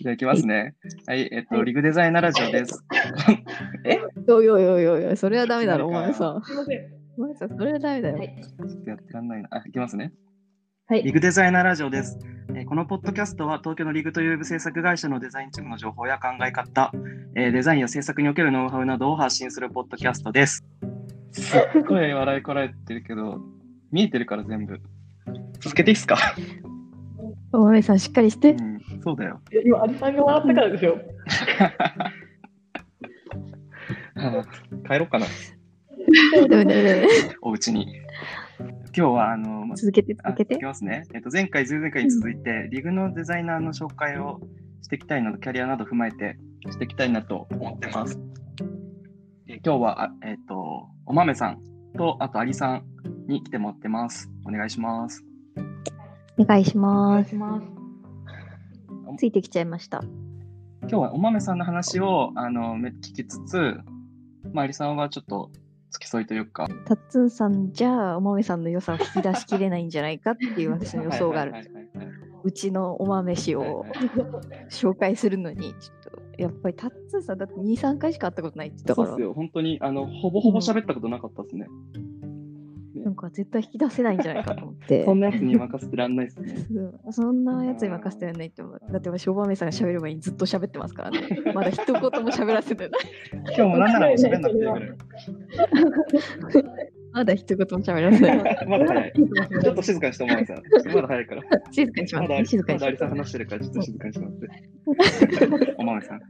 じゃあいきますね。はい、えっと、はいリグデザイナーラジオです。え？お いおいおいおいおい、それはダメだろ、お前さ。すいません。お前さ、それはダメだよ。はい。ちょっとやってらんないな。あ、いきますね。はいリグデザイナーラジオです。えーこのポッドキャストは東京のリグというウェブ制作会社のデザインチームの情報や考え方、えーデザインや制作におけるノウハウなどを発信するポッドキャストです。すっごい笑いこらえてるけど、見えてるから全部。続けていいっすか？お前さん、しっかりしてう。ん、そうだよ。今、アリさんが笑ったからですよ。あ帰ろうかな、ダメダメダメお家に。今日は、あの、ま続けて、あ続けていき。ますね。えっと、前回、前々回に続いて、リグのデザイナーの紹介をしていきたいなど、キャリアなど踏まえてしていきたいなと思ってます。え今日は、あえっと、お豆さんと、あと、アリさんに来てもらってます。お願いします。お願いしお願ます。ついてきちゃいました。今日はお豆さんの話を、あの、め聞きつつ、まあ、アリさんはちょっと付き添いというか、タッツンさんじゃ、お豆さんの良さを引き出しきれないんじゃないかっていう私の予想があるうちのお豆氏をはい紹介するのに、ちょっと、やっぱりタッツンさんだって2、3回しか会ったことないって言ったからそうっす、よ。本当に、あの、ほぼほぼ喋ったことなかったですね。なんか絶対引き出せないんじゃないかと思って。そんなやつに任せてらんないですね。そんなやつに任せてやんないって思う。だって私、お豆さんが喋る前にずっと喋ってますからね。まだ一言も喋らせてない。今日もなんならもう喋んなくていいぐらい。まだ一言も喋らせてない。まだ早い。ちょっと静かにしてお前さん。まだ早いから。静かにしまますだ、静かにしまだアリさん話してるから、ちょっと静かにしてもらって。お豆さん。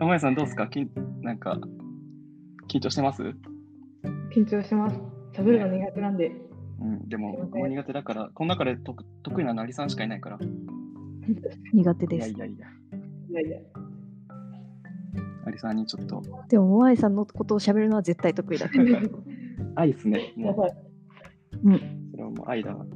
お豆さんどうですか？きんなんか、緊張してます？緊張します。喋るの苦手なんで。うん、でも、僕も苦手だから、この中で得得意なのアリさんしかいないから。い 苦手です。やいやいや、いやいや。アリさんにちょっと、でも、お豆さんのことを喋るのは絶対得意だから。愛っすね。もう、やばい。それはもう愛だわ。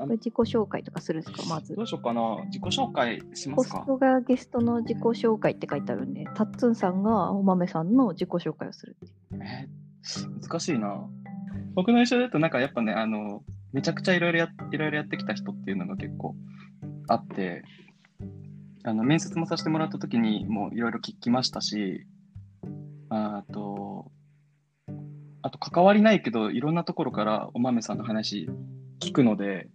あの、自己紹介とかするんですか、まずど。うしようかな。自己紹介しますか？ホストがゲストの自己紹介って書いてあるんで、タッツンさんがお豆さんの自己紹介をするっていう。えー難しいな。僕の印象だと、なんかやっぱね、あの、めちゃくちゃいろいろやいろいろやってきた人っていうのが結構あって、あの、面接もさせてもらった時にもういろいろ聞きましたし、ああと、あと関わりないけど、いろんなところからお豆さんの話聞くので、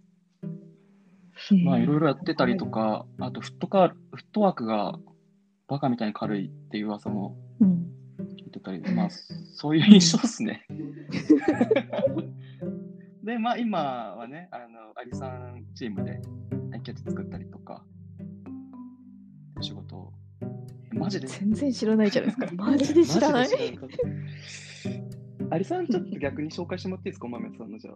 まあいろいろやってたりとか、あとフットカー、フットワークがバカみたいに軽いっていう噂もうん。聞いてたり、まあ、そういう印象ですね。で、まあ、今はね、あの、アリさんチームでアイキャッチ作ったりとか、お仕事を、マジで？全然知らないじゃないですか。マジで知らない？アリさん、ちょっと逆に紹介してもらっていいですか、お豆さんのじゃあ。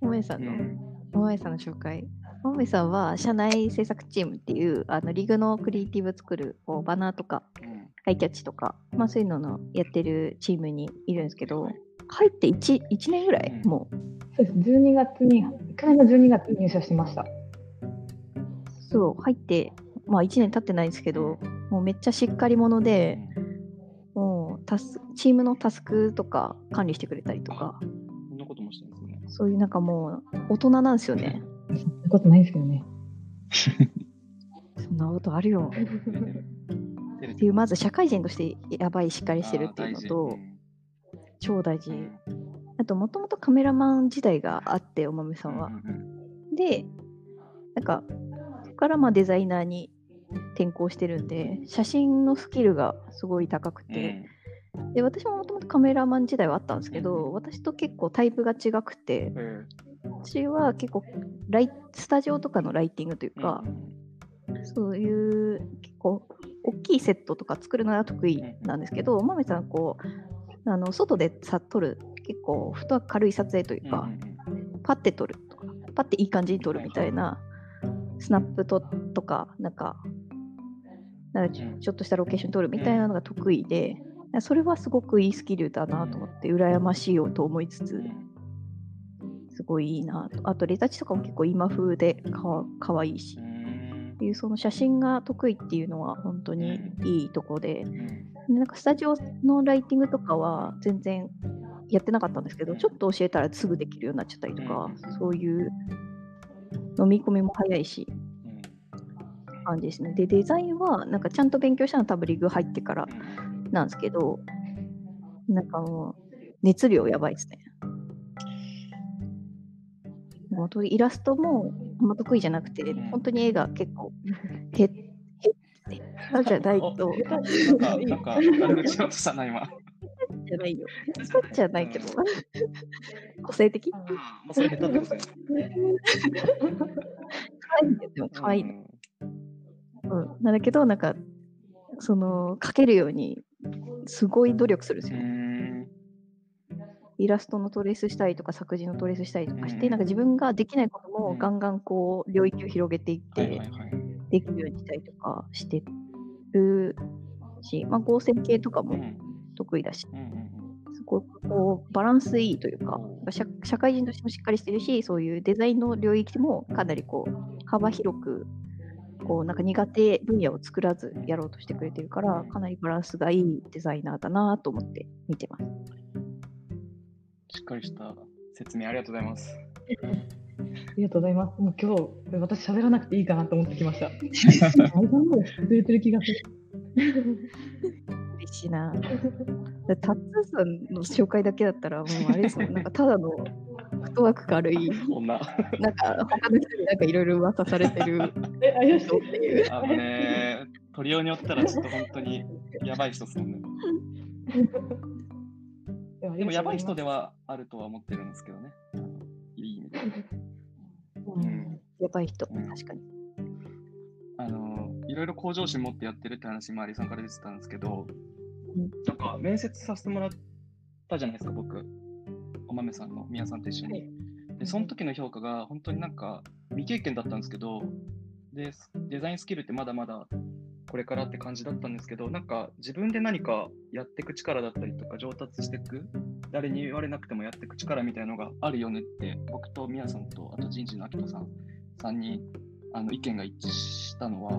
お豆さんの、うんお豆さんの紹介。お豆さんは社内制作チームっていうあのリグのクリエイティブ作るこうバナーとかうんハイキャッチとか、まあ、そういうののやってるチームにいるんですけど、入って 1, 1年ぐらい、うんもうそうです。12月に、去年の12月に入社しました。そう入って、まあ、1年経ってないんですけど、もうめっちゃしっかり者で、もうタスチームのタスクとか管理してくれたりとか、そんなこともしてるんですね。そういうなんかもう大人なんですよね。そんなことないんですけどね。そんなことあるよ。っていう、まず社会人としてやばいしっかりしてるっていうのと、超大事。あと、もともとカメラマン時代があって、おまめさんは。で、なんか、そこからまあデザイナーに転向してるんで、写真のスキルがすごい高くて、で、私ももともとカメラマン時代はあったんですけど、私と結構タイプが違くて、私は結構ライ、スタジオとかのライティングというか、そういう結構大きいセットとか作るのが得意なんですけど、まめさんこうあの外でさ撮る結構フットワーク軽い撮影というか、パッて撮るとかパッていい感じに撮るみたいなスナップととかなんかなんかちょっとしたロケーション撮るみたいなのが得意で、それはすごくいいスキルだなと思って羨ましいよと思いつつすごいいいなと。あとレタッチとかも結構今風でかわかわいいしっていうその写真が得意っていうのは本当にいいとこで、でなんかスタジオのライティングとかは全然やってなかったんですけど、ちょっと教えたらすぐできるようになっちゃったりとか、そういう飲み込みも早いし、うん。感じですね。で、デザインは、なんかちゃんと勉強したのは多分リグ入ってからうん。なんですけど、なんかもう、熱量やばいですね。イラストもあんま得意じゃなくて、ん本当に絵が結構、へ、へ、下手じゃないと、なんか、なんか、悪口をしたな、今。じゃないよ。下手じゃないけど、個性的？可もうそれ下手ってことね。愛いんですよ、可愛いの。うんうん。なんだけど、なんか、その、描けるように、すごい努力するんですうよ。ん。イラストのトレースしたりとか、作詞のトレースしたりとかして、うんなんか自分ができないことうん。もガンガンこう、領域を広げていって。できるようにしたりとかしてるし、まあ、合成系とかもうん。得意だし、すごくこうバランスいいというかうん。社、社会人としてもしっかりしてるし、そういうデザインの領域もかなりこう幅広く、こうなんか苦手分野を作らずやろうとしてくれてるから、かなりバランスがいいデザイナーだなと思って見てます。しっかりした説明ありがとうございます。ありがとうございます。もう今日、私喋らなくていいかなと思ってきました。相談までしてくれてる気がする。嬉しいな。だタッツーさんの紹介だけだったら、もうあれですよ、なんかただのフットワーク軽い、女。なんか他の人になんかいろいろ噂されてるえ、怪しい人っていう。あのね、取りようによったらちょっと本当にやばい人ですもんね。でもやばい人ではあるとは思ってるんですけどね。あのいい意味で。うんやばい人、うん確かに。あの、いろいろ向上心持ってやってるって話、周りさんから出てたんですけど、うんなんか面接させてもらったじゃないですか、僕。お豆さんの宮さんと一緒に。で、その時の評価が本当になんか未経験だったんですけど、で、デザインスキルってまだまだこれからって感じだったんですけど、なんか自分で何かやっていく力だったりとか上達していく、誰に言われなくてもやっていく力みたいなのがあるよねって、僕と宮さんと、あと人事の秋人さん、さんにあの意見が一致したのは、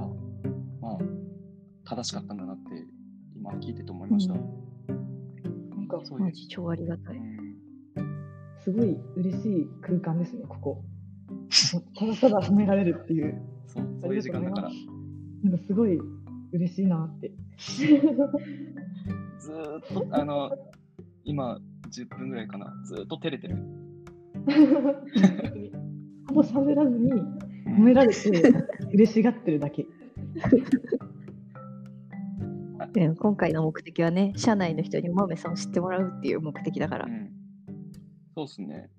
まあ、正しかったんだなって今聞いてて思いました。うんなんか、そういう超ありがたい。うんすごい嬉しい空間ですね、ここ。ただただ褒められるっていう。そうそういう時間だから、なんかすごい嬉しいなって。ずーっと、あの、今、10分ぐらいかな、ずーっと照れてる。ほぼ喋らずに褒められて 嬉しがってるだけ。うん今回の目的はね、社内の人にお豆さんを知ってもらうっていう目的だからう。ん、そうっすね。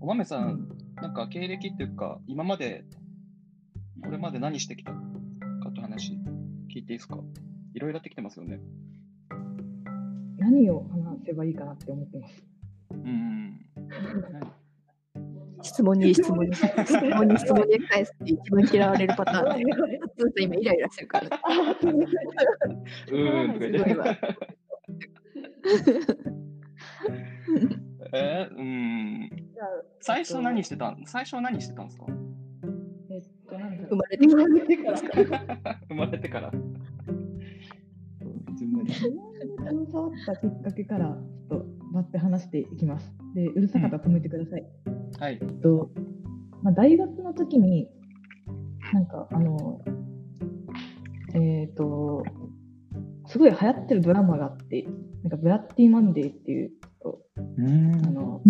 お豆さん、なんか経歴っていうか、今まで、これまで何してきたかって話、聞いていいですか？いろいろやってきてますよね。何を話せばいいかなって思ってます。うん。質問に質問に 質問に質問で返すって一番嫌われるパターンで。ずっと今イライラしてるから。うーんすごいわ。えー、うん。最初何してたん最初は何してたんですか？えっと、生まれてから。生まれてから。この触ったきっかけから、ちょっと待って話していきます。で、うるさかったら止めてください。はい。えっと、まあ、大学の時に、なんか、あの、えっ、と、すごい流行ってるドラマがあって、なんか、ブラッディ・マンデーっていう、うんあの、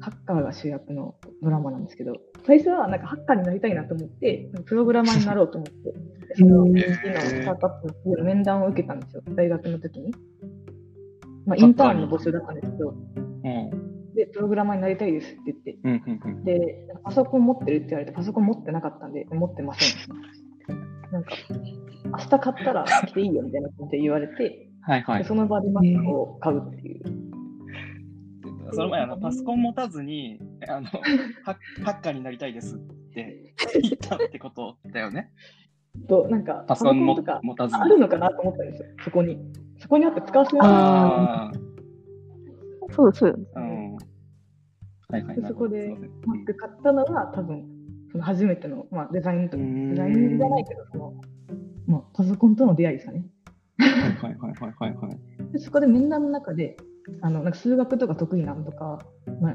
ハッカーが主役のドラマなんですけど、最初はなんかハッカーになりたいなと思って、プログラマーになろうと思って、でその、へー次のスタートアップの面談を受けたんですよ、大学の時に。まあ、インターンの募集だったんですけど、うん。で、プログラマーになりたいですって言って、うん。うん。うん。で、パソコン持ってるって言われて、パソコン持ってなかったんで、持ってません。なんか、明日買ったら来ていいよみたいな感じで言われて、はいはいで。その場で Mac を買うっていう。その前あの、パソコン持たずにあの ハッ、カーになりたいですって言ったってことだよね。と、なんか、パソコンもとか持たずにあるのかなと思ったんですよ、そこに。そこにあって使わせてもらああ、そうそう。うん。はいはい。でそこでなるほどすい Mac 買ったのが多分、その初めての、まあ、デザインと、ませんデザインじゃないけど、その、まあ、パソコンとの出会いですかね。はいはいはいはい。でそこで面談の中で、あのなんか数学とか得意なのとか、まあ、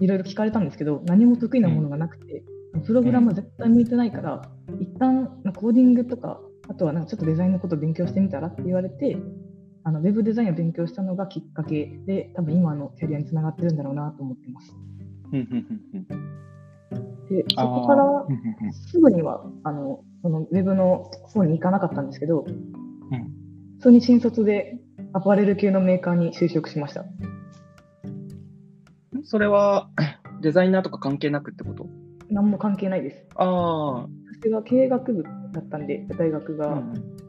いろいろ聞かれたんですけど、何も得意なものがなくて、プログラムは絶対向いてないから、一旦まあコーディングとか、あとはなんかちょっとデザインのことを勉強してみたらって言われて、あのウェブデザインを勉強したのがきっかけで、多分今のキャリアにつながってるんだろうなと思ってます。で、そこからすぐには、あの、そのウェブの方に行かなかったんですけど、うん普通に新卒でアパレル系のメーカーに就職しました。それは デザイナーとか関係なくってこと？何も関係ないです。あ私が経営学部だったんで、大学あ、が。うん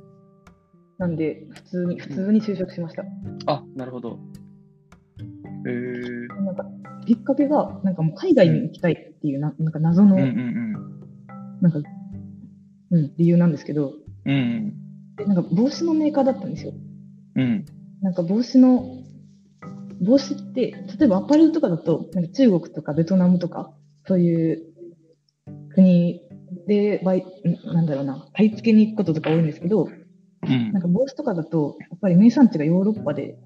なんで、普通に、普通に就職しました。あ、なるほど。へえなんか、きっかけが、なんかもう海外に行きたいっていうな、なんか謎の、うんうんなんか、うん、理由なんですけど、うん。なんか帽子のメーカーだったんですよ。うん。なんか帽子の、帽子って、例えばアパレルとかだと、なんか中国とかベトナムとか、そういう国でバイ、んなんだろうな、買い付けに行くこととか多いんですけど、うんなんか帽子とかだと、やっぱり名産地がヨーロッパで、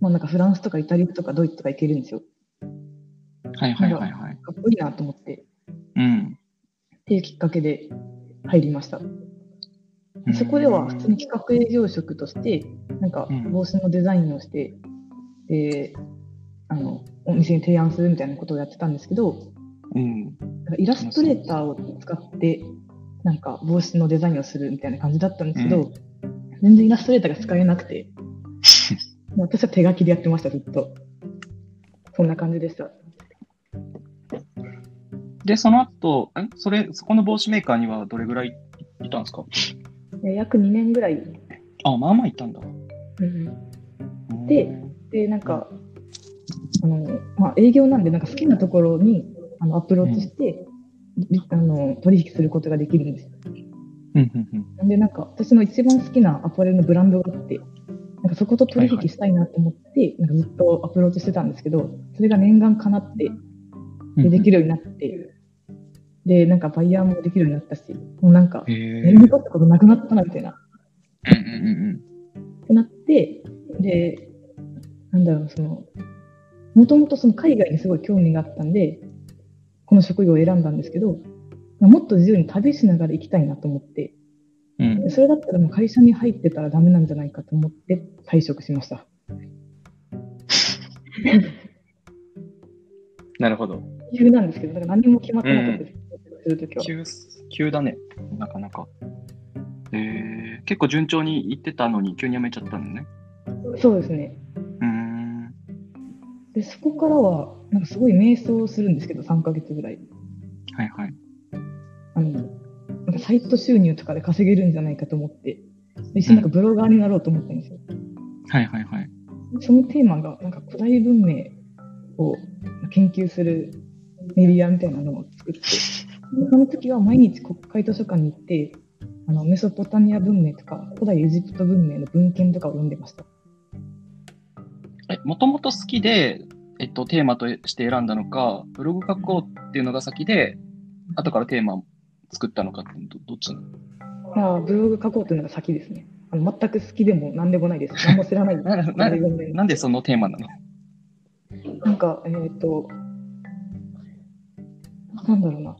まあなんかフランスとかイタリアとかドイツとか行けるんですよ。はいはいはいはい。かっこいいなと思って、うん。っていうきっかけで入りました。そこでは普通に企画営業職として、なんかうん帽子のデザインをして、で、あの、お店に提案するみたいなことをやってたんですけど、うん。イラストレーターを使って、なんか帽子のデザインをするみたいな感じだったんですけど、う全然イラストレーターが使えなくて、もう私は手書きでやってました、ずっと。そんな感じでした。で、その後、え？それ、そこの帽子メーカーにはどれぐらいいたんですか？で約2年ぐらい、あ、まあまあいたんだ。うんで、で、なんか、あの、まあ、営業なんで、なんか好きなところにあのアプローチして、あの、取引することができるんです。なんで、なんか、私の一番好きなアパレルのブランドがあって、なんかそこと取引したいなと思って、なんかずっとアプローチしてたんですけど、それが念願かなって、でできるようになって、で、なんかバイヤーもできるようになったし、もうなんか、へやえ。り残ったことなくなったな、みたいな。ってなって、で、なんだろう、その、もともとその海外にすごい興味があったんで、この職業を選んだんですけど、まあもっと自由に旅しながら行きたいなと思って、うん。でそれだったらもう会社に入ってたらダメなんじゃないかと思って退職しました。なるほど。理由なんですけど、だから何も決まってなかったです、するときは。急、急だね。なかなか。えー、結構順調に行ってたのに急に辞めちゃったのね。そうですね。うーん。で、そこからは、なんかすごい瞑想するんですけど、3ヶ月ぐらい。はいはい。イト収入とかで稼げるんじゃないかと思って、で一緒になんかブロガーになろうと思ったんですよ。はいはいはい。そのテーマが、なんか古代文明を研究するメディアみたいなのを作って、でその時は毎日国会図書館に行って、あのメソポタミア文明とか古代エジプト文明の文献とかを読んでました。え、もともと好きで、えっと、テーマとして選んだのか、ブログ書こうっていうのが先で、後からテーマを作ったのかってどどっちまあ、ブログ書こうというのが先ですね。あの全く好きでも何でもないです。何も知らないです。なななんでそのテーマなの？なんか、えっ、と、なんだろうな。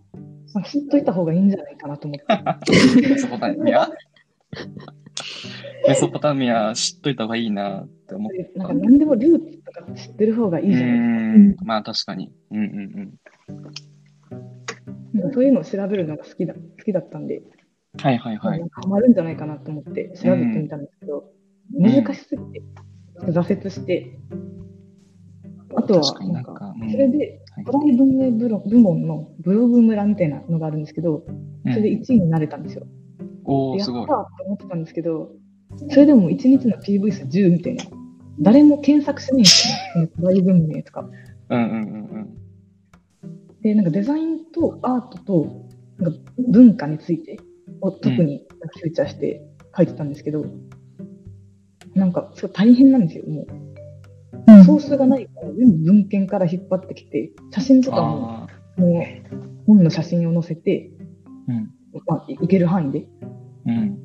なんか知っといた方がいいんじゃないかなと思って。メソポタミア？メソポタミア知っといた方がいいなって思っでた。なんか何でもルーツとか知ってる方がいいじゃないですか。まあ確かに。うんうんなんかそういうのを調べるのが好きだ好きだったんで、うん。はいはいはいハマるんじゃないかなと思って調べてみたんですけど、難しすぎて、挫折して、あとは、なんんか、うんそれで、はい古代文明部門のブログ村みたいなのがあるんですけど、それでうん1位になれたんですよ。おー、やったすごい。ーと思ってたんですけど、それでも1日の PV 数10みたいな。誰も検索しないんですよね。この古代文明とか。うんうんうんで、なんかデザインとアートとなんか文化についてを特にフューチャーして書いてたんですけど、なんかすごい大変なんですよ、もう。ソースがないから全部文献から引っ張ってきて、写真うん。とかもあもう本の写真を載せて、ーうん。まあ、いいける範囲で。うん。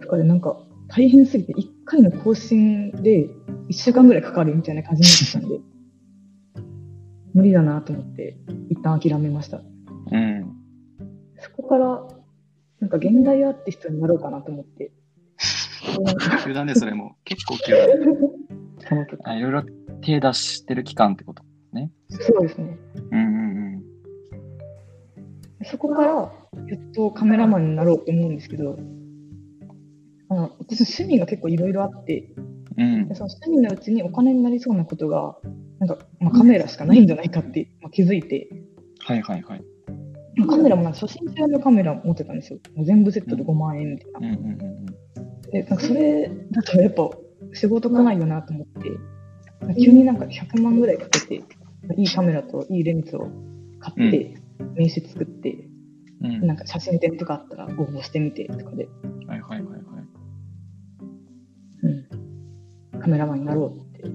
とかでなんか大変すぎて、1回の更新で1週間ぐらいかかるみたいな感じになってたんで、無理だなと思って、一旦諦めました。うん。から、なんか現代アーティストになろうかなと思って。急だね、それも。結構急だね。いろいろ手出してる期間ってことね。そうですね。うんうんそこから、やっとカメラマンになろうと思うんですけど、あの私趣味が結構いろいろあって、でその趣味のうちにお金になりそうなことが、なんか、まあ、カメラしかないんじゃないかって、まあ、気づいて、はいはいはい。まあカメラもなんか初心者用のカメラ持ってたんですよ。全部セットで5万円みたいな。うんうんうんで、なんかそれだとやっぱ仕事来ないよなと思って、急になんか100万ぐらいかけて、いいカメラといいレンズを買って、名刺作って。なんか写真展とかあったら応募してみてとかで、はいはいはいはい。カメラマンになろうってうん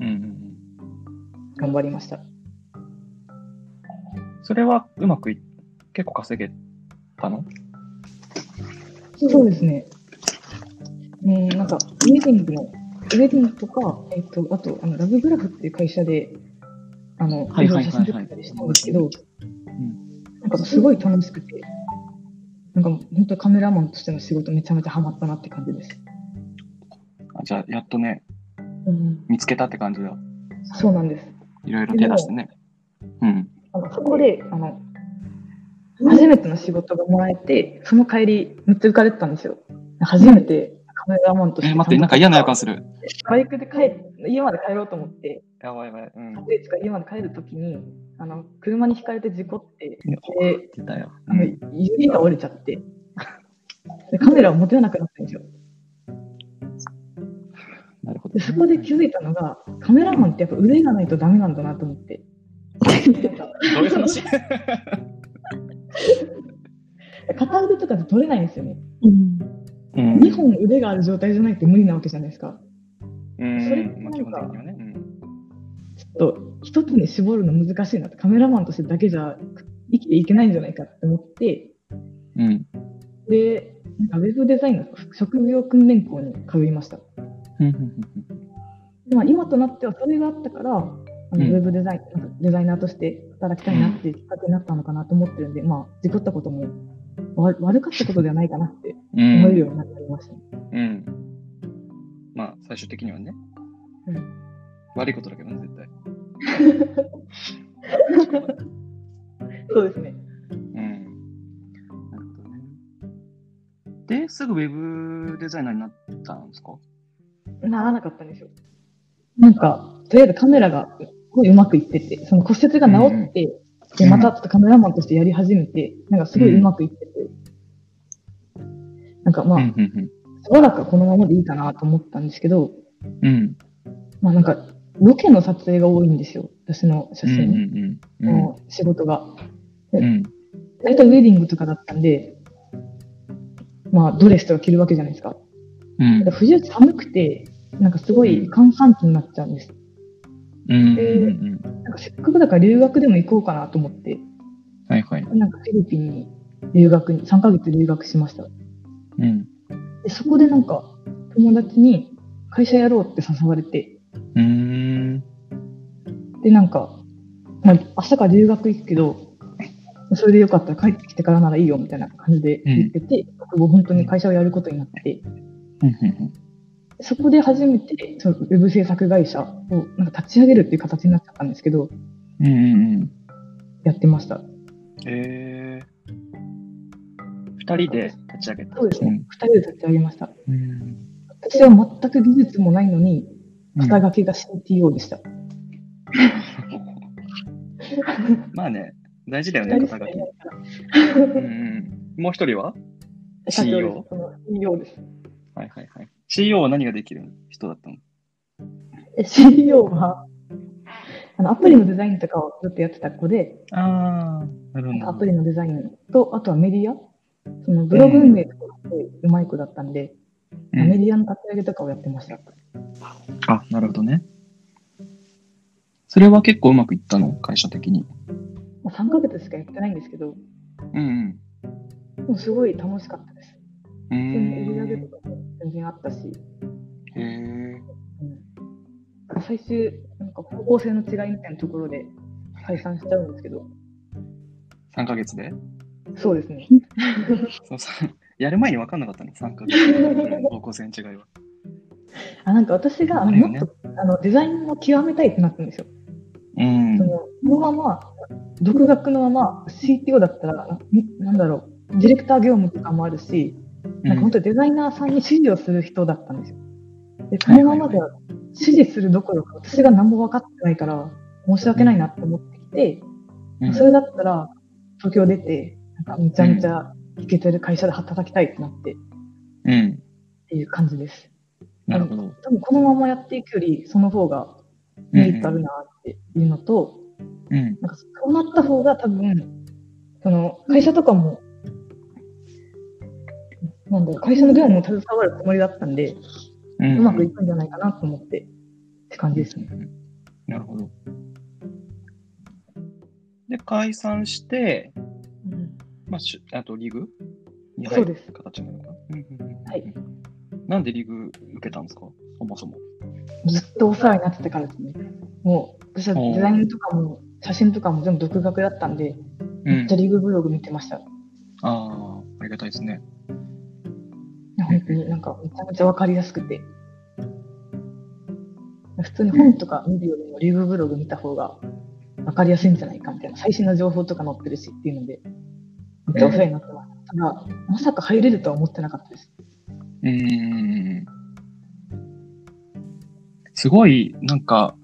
うんうん。頑張りました。それはうまくい結構稼げたの？そうですね。うん、なんか、ウェディングの、ウェディングとか、えっと、あと、あのラブグラフっていう会社で、あの、はいろいろ写真撮ったりしたんですけど、うん。なんかすごい楽しくて、なんか本当カメラマンとしての仕事めちゃめちゃハマったなって感じです。あじゃあ、やっとね、うん、見つけたって感じだ。そうなんです。いろいろ手出してね。うん。あのそこで、あの、初めての仕事がもらえて、その帰り、めっちゃ浮かれてたんですよ。初めてカメラマンとして。え、待って、なんか嫌な予感する。バイクで帰家まで帰ろうと思って、やばいやばい。うん。で家まで帰るときに、あの、車にひかれて事故って、で、出たよ。あの指が折れちゃって、でカメラを持てなくなったんですよ。なるほどで、。そこで気づいたのが、カメラマンってやっぱ腕がないとダメなんだなと思って。なんかどういう話片腕とかで撮れないんですよね。うん。うん2本腕がある状態じゃないと無理なわけじゃないですか。うん。それまあ、基本的にはね。うん。ちょっと一つに絞るの難しいなって、カメラマンとしてだけじゃ生きていけないんじゃないかって思って、うん。で、なんかウェブデザインの職業訓練校に通いました。うんうんうんでまあ、今となってはそれがあったから、あのうんウェブデザイン、なんかデザイナーとして働きたいなっていうきっかけになったのかなと思ってるんで、まあ、事故ったこともわ悪かったことではないかなって うん。思えるようになりましたね。うん。まあ、最終的にはね。うん悪いことだけどね、絶対。そうですね。うん。なるほどね。で、すぐウェブデザイナーになったんですか？ならなかったんですよ。なんか、とりあえずカメラがすごいうまくいってて、その骨折が治って、で、またちょっとカメラマンとしてやり始めて、なんかすごいうまくいってて、なんかまあ、うんうんしばらくはこのままでいいかなと思ったんですけど、うん。うん。まあなんか、ロケの撮影が多いんですよ。私の写うんうん真うんうん。の仕事が。うん。大体ウェディングとかだったんで、まあドレスとか着るわけじゃないですか。うん冬寒くて、なんかすごい閑散期になっちゃうんです。うんでうんうん。なんかせっかくだから留学でも行こうかなと思って、はいはい。なんかフィリピンに留学に、3ヶ月留学しました。うん。でそこでなんか友達に会社やろうって誘われて、うーん。でなんか、まあ、明日から留学行くけど、それでよかったら帰ってきてからならいいよみたいな感じで言ってて、僕も本当に会社をやることになって、うんうんそこで初めてそのウェブ制作会社をなんか立ち上げるっていう形になっちゃったんですけど、うん。うんうんうん。やってました。えー。二人で立ち上げた。そうですね。二人で立ち上げました。うん。私は全く技術もないのに、肩書きが CTO でした。まあね、大事だよね、肩書き。うんうん。もう一人は？CEO CEO です。はいはいはい。CEO は何ができる人だったの？え CEO は、あの、アプリのデザインとかをずっとやってた子で、ああ、なるほアプリのデザインと、あとはメディア？そのブログ運営とかでうまい子だったんで、うんメディアの立ち上げとかをやってました。あ、なるほどね。それは結構うまくいったの？会社的に。まあ、3ヶ月しかやってないんですけど、うんでもすごい楽しかったです。うん。売り上げ。とかも全然あったし、へえ。うん、最終、なんか方向性の違いみたいなところで解散しちゃうんですけど、3ヶ月で？そうですね。そうそうやる前に分かんなかったの、3ヶ月の 方向性の違いは。あなんか私が、もっとあのデザインを極めたいってなったんですよ。うんそ。のこのまま、独学のまま CTO だったら、んなんだろう、ディレクター業務とかもあるし、なんか本当にデザイナーさんに指示をする人だったんですよ。で、このままでは指示するどころか、私が何も分かってないから、申し訳ないなって思ってきて、うんそれだったら、東京出て、なんかめちゃめちゃイケてる会社で働きたいってなって、っうん。ていう感じです。なるほど。多分このままやっていくより、その方がメリットあるなっていうのと、うん。なんかそうなった方が多分、その会社とかも、なんだろう、会社の業務も携わるつもりだったんで、うんうまくいくんじゃないかなと思って、って感じですね。なるほど。で、解散して、まあ、しゅあとリーグ？に入るそうです形なのかな？うんうんうんはい。なんでリーグ受けたんですか？そもそも。ずっとお世話になってたからですね。もう、私はデザインとかも、写真とかも全部独学だったんで、うんめっちゃ。リーグブログ見てました。ああ、ありがたいですね。本当になんかめちゃめちゃわかりやすくて。普通に本とか見るよりもリーグブログ見た方がわかりやすいんじゃないかみたいな、最新の情報とか載ってるしっていうので、めっちゃお世話になってました。ただ、まさか入れるとは思ってなかったです。うーん。すごい、なんか、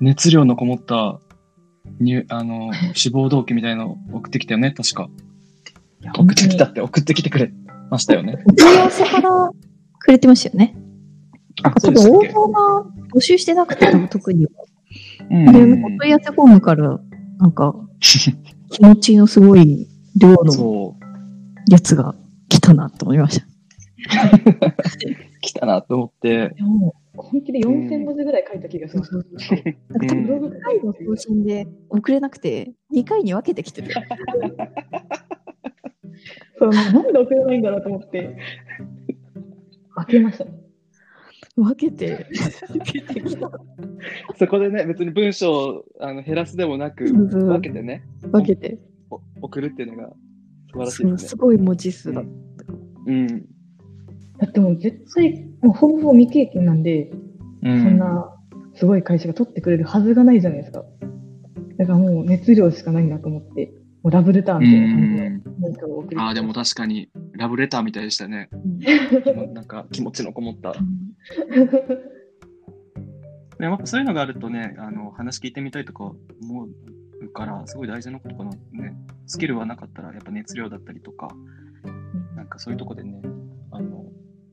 熱量のこもった、にあの、志望動機みたいの送ってきたよね、確か。送ってきたって、送ってきてくれましたよね。お問い合わせからくれてましたよね。あ、多分応そうでしたっけ募が募集してなくて、多分特に。うんで、お問い合わせフォームから、なんか、気持ちのすごい量の。やつが来たなと思いました。来たなと思って。本気で4000文字ぐらい書いた気がします。なんか多分、6回の送信で送れなくて、2回に分けてきてて。そう、なんで送れないんだろうと思って、開けました。分けて、受けてきた。そこでね、別に文章をあの減らすでもなく、分けてね、分けて。お送るっていうのが素晴らしいですね。すごい文字数だっうん。だってもう絶対、もうほぼほぼ未経験なんで、うんそんなすごい会社が取ってくれるはずがないじゃないですか。だからもう熱量しかないなと思って、もうラブレターうみたいなああ、でも確かに、ラブレターみたいでしたね。なんか気持ちのこもった。やっぱそういうのがあるとね、あの話聞いてみたいとか思うから、すごい大事なことかな。ね、スキルはなかったら、やっぱ熱量だったりとか、なんかそういうとこでね、あの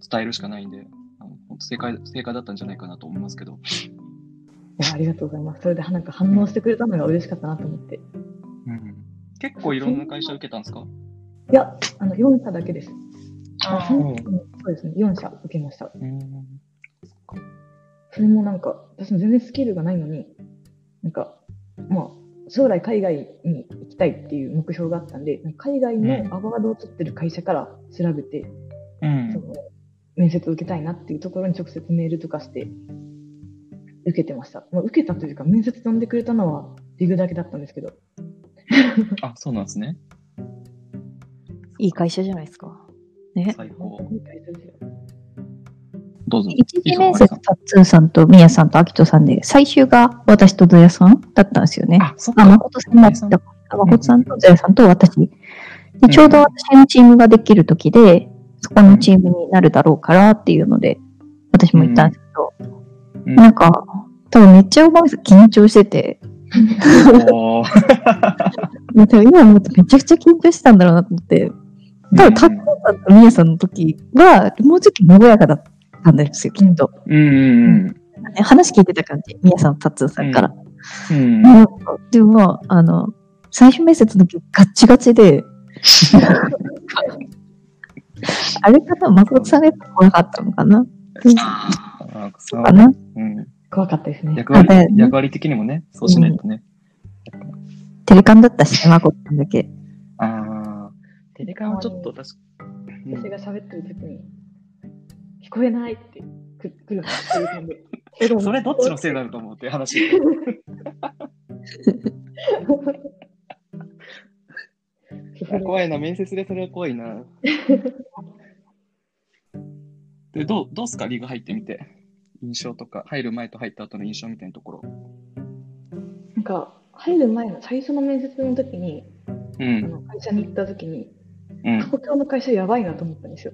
伝えるしかないんで、あの本当正解正解だったんじゃないかなと思いますけど。いやありがとうございます。それでなんか反応してくれたのが嬉しかったなと思って。いうん、結構いろんな会社受けたんですか？や、あの4社だけです。あうんそうですね、4社受けました。うん。それもなんか、私も全然スキルがないのに、なんか、まあ、将来海外に行きたいっていう目標があったんで、海外のアワードを取ってる会社から調べて、うんその面接を受けたいなっていうところに直接メールとかして受けてました。まあ、受けたというか、面接呼んでくれたのはリグだけだったんですけど、あ、そうなんですね。いい会社じゃないですか。ね。最高。いい会社ですよ。どうぞ。一次面接、タッツーさんとミヤさんとアキトさんで、最終が私とゾヤさんだったんですよね。あ、そっあ、か。誠さんだった。あ誠さんとゾヤさんと私。で、ちょうど私のチームができる時で、そこのチームになるだろうからっていうので、私も言ったんですけど、うんなんか、多分めっちゃ緊張してて、おーいや多分今思うとめちゃくちゃ緊張してたんだろうなと思って、多分タッツーさんとミヤさんの時は、もうちょっと和やかだったんですよ、きっと。うんうん話聞いてた感じ、ミヤさん、タッツーさんから。うん。うん。でもまあ、あの、最終面接の時ガッチガチで、あれかな誠さんが怖かったのかなあそうかなうん。怖かったですね。役割ね役割的にもね、そうしないとね。テレカンだったしね、誠さんだけ。ああ。テレカンはちょっと確かうん私が喋ってる時に、聞こえないってく来るのっていう感じで。で もそれどっちのせいになると思うっていう話。怖いな、面接でそれは怖いな。で、どう、どうすか、リーグ入ってみて。印象とか、入る前と入った後の印象みたいなところ。なんか、入る前の最初の面接の時に、あうん。の会社に行った時に、うん。東京の会社やばいなと思ったんですよ。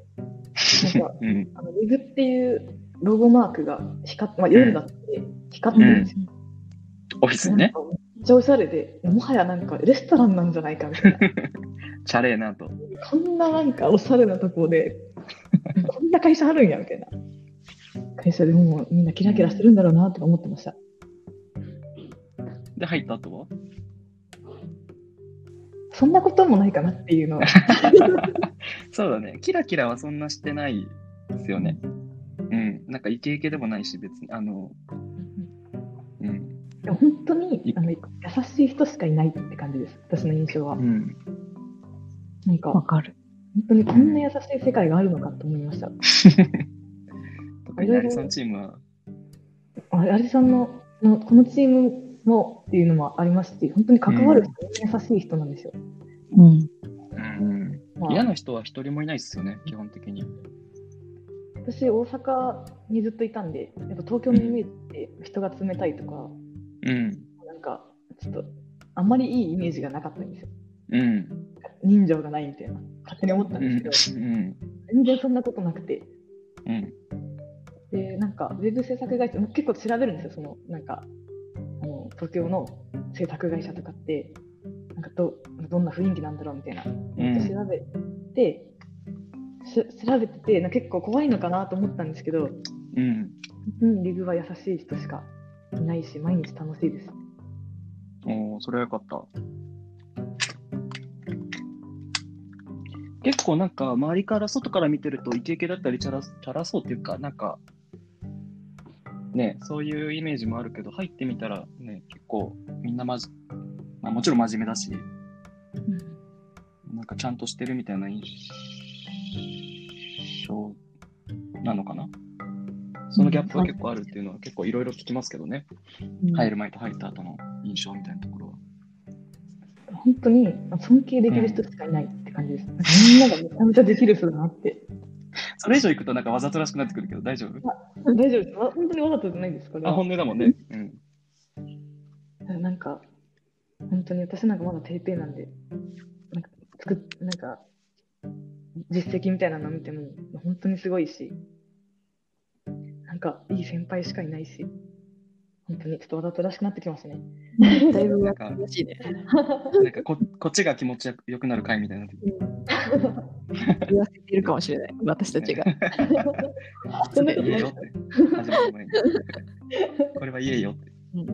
なんか、うん。あのリグっていうロゴマークが光っ、まあ、夜だって光ってるんですよ。オフィスにね。めっちゃおしゃれで、もはやなんかレストランなんじゃないかみたいな。チャレーなと。こんななんかおしゃれなところで、こんな会社あるんやみたいな。会社でもうみんなキラキラしてるんだろうなとか思ってました。で、入った後は？そんなこともないかなっていうのは。そうだね。キラキラはそんなしてないですよね。うん。なんかイケイケでもないし、別に。あの、うん。でも本当にあの優しい人しかいないって感じです、私の印象は。うん。なんか、本わかる。当にこんな優しい世界があるのかと思いました。特にアリさんチームは、あアリさんののこのチームもっていうのもありますし、本当に関わる人、優しい人なんですよ。うん。うん。まあ嫌な人は一人もいないですよね、基本的に。私、大阪にずっといたんで、やっぱ東京のイメージって人が冷たいとか、うん。なんか、ちょっと、あんまりいいイメージがなかったんですよ。うん。人情がないみたいな、勝手に思ったんうですけど、ん。うん。全然そんなことなくて、うん。で、なんか、ウェブ制作会社、結構調べるんですよ、その、なんか、あの東京の制作会社とかって、なんかど、どんな雰囲気なんだろうみたいな、うん調べて、し調べてて、な結構怖いのかなと思ったんですけど、うん。うん、リグは優しい人しかいないし、毎日楽しいです。おーそれはよかった。結構なんか周りから外から見てるとイケイケだったりチャラチャラそうっていうかなんかねそういうイメージもあるけど入ってみたらね結構みんなまじ、まあ、もちろん真面目だしなんかちゃんとしてるみたいな印象なのかな？そのギャップは結構あるっていうのは結構いろいろ聞きますけどね、入る前と入った後の印象みたいなところは。本当にまあ尊敬できる人しかいないって感じです。なんかみんながめちゃめちゃできる人だなって。それ以上行くとなんかわざとらしくなってくるけど大丈夫？大丈夫です。わ本当にわざとじゃないです、これあ、は。本音だもんね。うん。なんか、本当に私なんかまだペイペイなんで、なんか、作っなんか、実績みたいなの見ても、本当にすごいし、なんか、いい先輩しかいないし、本当にちょっとわざとらしくなってきましたね。だいぶなんからしいね。なんかここっちが気持ちよくなる回みたいな。言わせてるかもしれない、私たちが。そんなことない言えよって。これは言えよって。うん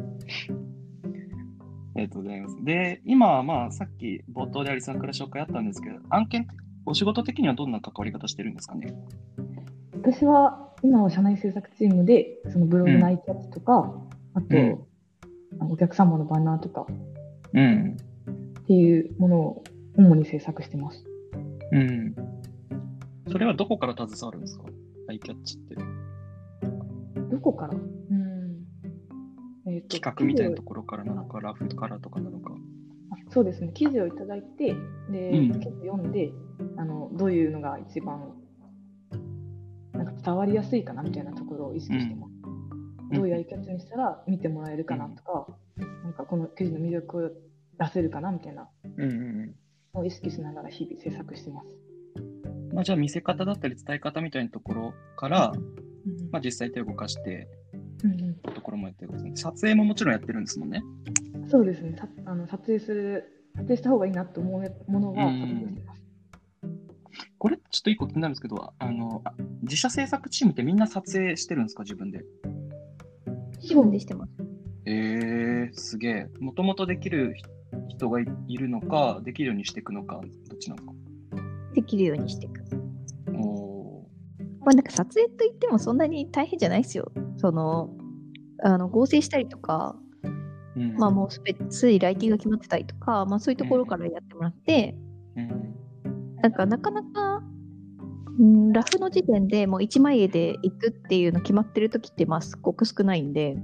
ありがとうございます。で、今はまあさっき冒頭でアリさんから紹介あったんですけど、案件、お仕事的にはどんな関わり方してるんですかね？私は今は社内制作チームで、そのブログのアイキャッチとか、あと、うんお客様のバナーとかうん。っていうものを主に制作してます。うん。それはどこから携わるんですか？アイキャッチって。どこから？うん。えーと企画みたいなところからなのか、ラフからとかなのか。あそうですね、記事をいただいて、で、うん読んであの、どういうのが一番なんか伝わりやすいかなみたいなところを意識してます。どういうアイキャッチにしたら見てもらえるかなとか、なんかこの記事の魅力を出せるかなみたいなうんうんうん。のを意識しながら日々制作してます。まあ、じゃあ見せ方だったり伝え方みたいなところから、まあ、実際手を動かしてうんうんところもやってるんですね。撮影ももちろんやってるんですもんね。そうですねさあの撮影する、撮影した方がいいなと思うものはうん撮影してます。これちょっと一個気になるんですけど、あの、あ自社制作チームってみんな撮影してるんですか？自分で。自分でしてます。えー、すげえ。もともとできる人がいいるのか、できるようにしていくのか、どっちなんですかできるようにしていく。おまあなんか撮影といってもそんなに大変じゃないですよ。その、あの合成したりとか、ーうんまあもうすべついライティングが決まってたりとか、まあそういうところからやってもらって、うんなんかなかなか、うん、ラフの時点でもう1枚絵で行くっていうの決まってる時ってまあすごく少ないんで、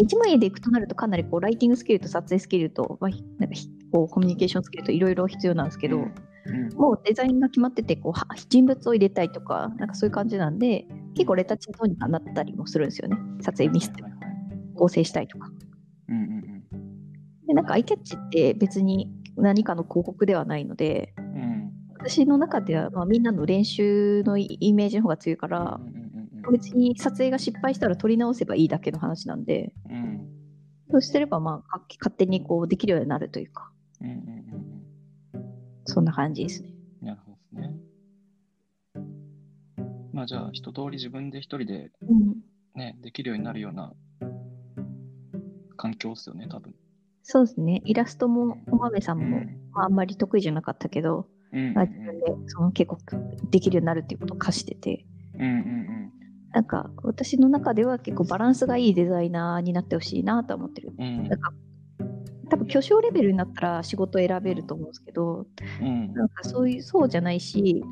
うん1枚絵で行くとなるとかなりこうライティングスキルと撮影スキルと、まあ、ひなんかひこうコミュニケーションつけるといろいろ必要なんですけど、うんもうデザインが決まっててこうは人物を入れたいとかなんかそういう感じなんで結構レタッチのトーンになったりもするんですよね。撮影ミスってはいはいはい合成したいとか。うんうんでなんかアイキャッチって別に何かの広告ではないのでうん。うん私の中では、まあ、みんなの練習のイイメージの方が強いからうんうん別に撮影が失敗したら撮り直せばいいだけの話なんで。うん。うんそうしてればまあか勝手にこうできるようになるというか。うんうんうんそんな感じですね。うんなるほどですね。まあじゃあ一通り自分で一人でうん、ね、できるようになるような環境ですよね、多分。そうですね。イラストもお豆さんも、あ、あんまり得意じゃなかったけど、うんうんまあ自分でその結構できるようになるっていうことを課してて。うんうんなんか私の中では結構バランスがいいデザイナーになってほしいなとは思ってる。うんうん。なんか多分巨匠レベルになったら仕事選べると思うんですけどうん。なんかそういうそうじゃないし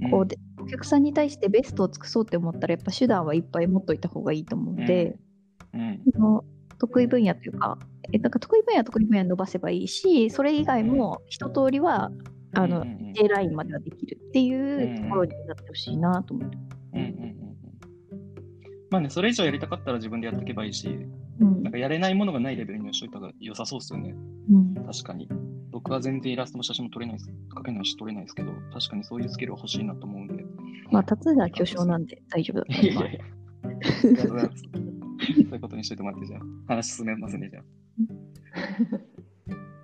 うんこうでお客さんに対してベストを尽くそうって思ったらやっぱ手段はいっぱい持っといた方がいいと思うので、うん。その得意分野というかえなんか得意分野は得意分野に伸ばせばいいしそれ以外も一通りはあの、うんうんうん。J ラインまではできるっていうところになってほしいなと思って。うんうんうんうんまあね、それ以上やりたかったら自分でやっていけばいいし、うんなんかやれないものがないレベルにはしといた方が良さそうですよね。うん確かに。僕は全然イラストも写真も撮れないです。描けないし撮れないですけど、確かにそういうスキルは欲しいなと思うんで。まあ、達也は巨匠なんで大丈夫だと思います。いやいや ありがとうございます。そういうことにしといてもらって、じゃあ、話進めますね、じゃあ。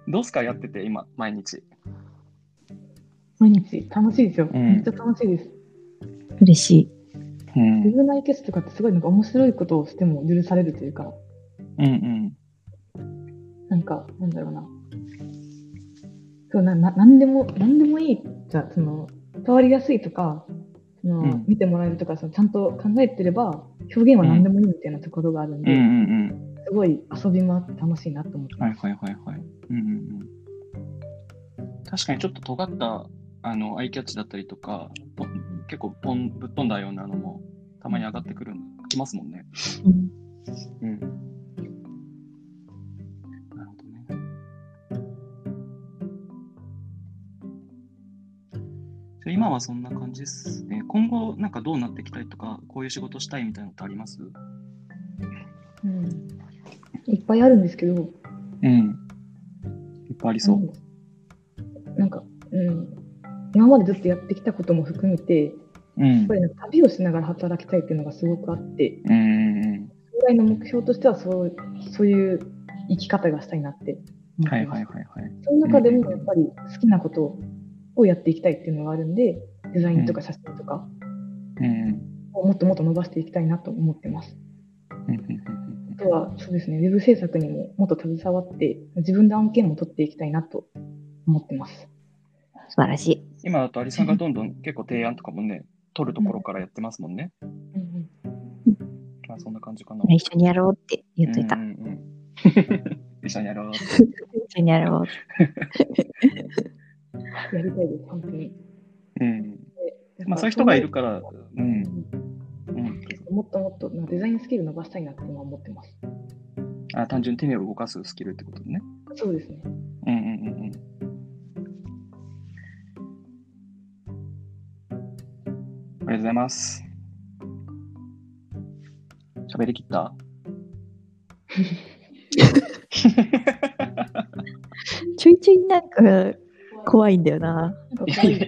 どうすか、やってて、今、毎日？毎日楽しいですよ。うんめっちゃ楽しいです。嬉しい。うんウェブ内決とかってすごいなんか面白いことをしても許されるというか、うんうん。なんか、なんだろうな。そうなななんでも、なんでもいい。じゃあ、その、伝わりやすいとか、そのうん見てもらえるとか、そのちゃんと考えてれば、表現は何でもいいみたいなところがあるんで、うんうんうん。すごい遊びもあって楽しいなと思ってます。はいはいはいはい。うんうんうん。確かにちょっと尖ったあのアイキャッチだったりとか、ポ結構ぶっ飛んだようなのもたまに上がってくるきますもんね。うんうん。なるほどね。じゃあ今はそんな感じですね。今後なんかどうなっていきたいとか、こういう仕事したいみたいなのってあります？うん、いっぱいあるんですけど、うん。いっぱいありそう。うんなんか、うん、今までずっとやってきたことも含めて、うんやっ旅をしながら働きたいっていうのがすごくあって、うんうん将来の目標としてはそうそういう生き方がしたいなって思ってます。はいはいはい。その中でもやっぱり好きなことをやっていきたいっていうのがあるんで、デザインとか写真とかうんをもっともっと伸ばしていきたいなと思ってます。うんあとはそうですね、ウェブ制作にももっと携わって、自分で案件も取っていきたいなと思ってます。素晴らしい。今だとアリさんがどんどん結構提案とかもね、取るところからやってますもんね。うんまあそんな感じかな。一緒にやろうって言っといた。うんうんうん 一緒にやろう。一緒にやろう。うん、やりたいです、本当に。うん。まあそういう人がいるから、うん。うん。もっともっとデザインスキル伸ばしたいなって今思ってます。あ単純に手を動かすスキルってことね。そうですね。うんうんうんうん。とうございます。喋りきった？ちょいちょいなんか怖いんだよな。なんかい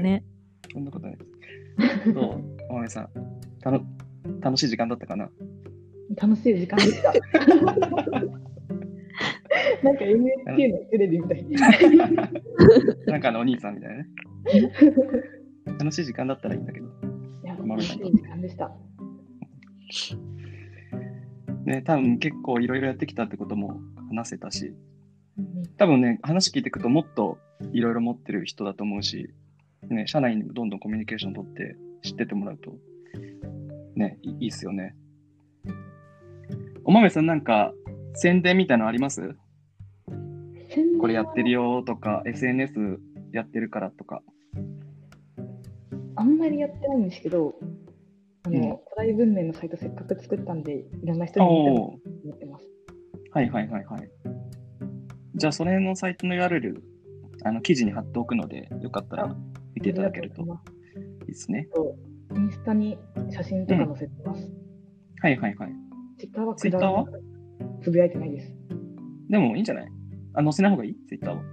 ね。そんなことないです。どう？お前さん、たの楽しい時間だったかな？楽しい時間でした。なんか NHK のテレビみたい。なんかあのお兄さんみたいなね。楽しい時間だったらいいんだけど。いや、楽しい時間でした。ね、多分結構いろいろやってきたってことも話せたし、うん多分ね、話聞いていくともっといろいろ持ってる人だと思うし、ね、社内にもどんどんコミュニケーション取って知ってってもらうと、ね、いいいっすよね。おまめさんなんか宣伝みたいなのあります？これやってるよとか、SNS やってるからとか。あんまりやってないんですけど、あの、うん古代文明のサイトせっかく作ったんで、いろんな人に見てます。はいはいはいはい。じゃあ、それのサイトの URL、あの記事に貼っておくので、よかったら見ていただけるといいですね。インスタに写真とか載せてます。うん、はいはいはい。ツイッターはツイッターは？つぶやいてないです。でもいいんじゃない？あ、載せない方がいい？ツイッターは。あ、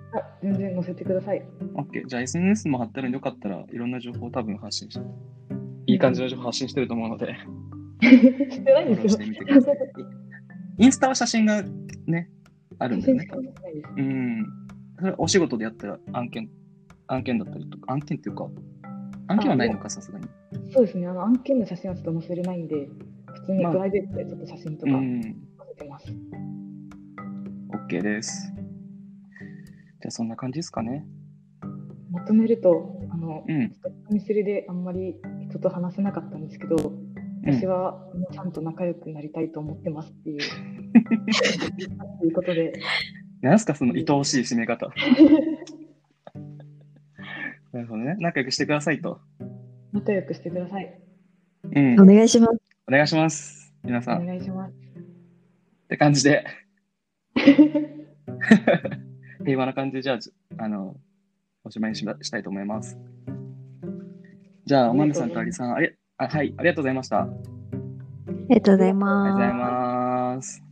全然載せてください。OK。じゃあ SNS も貼ってるんでよかったらいろんな情報を多分発信して、いい感じの情報発信してると思うので。してないですよ。してみてください。インスタは写真がね、あるんだよね。うん。それお仕事でやったら案件、案件だったりとか、案件っていうか、案件はないのか、さすがに。そうですね、あの案件の写真はちょっと載せれないんで、普通にプライベートでちょっと写真とか載せてます。まあ、OK です。じゃあそんな感じですかね。まとめると、あの、うん、ミスレであんまり人と話せなかったんですけど、私は皆さんと仲良くなりたいと思ってますっていう。ということで。何すか、その愛おしい締め方。なるほどね。仲良くしてくださいと。仲良くしてください。うん。お願いします。お願いします。皆さん。お願いします。って感じで。平和な感じで、じゃあ、あの、おしまいにししたいと思います。じゃあ、おまめさんとありさん、あれあはい、ありがとうございました。ありがとうございます。ありがとうございます。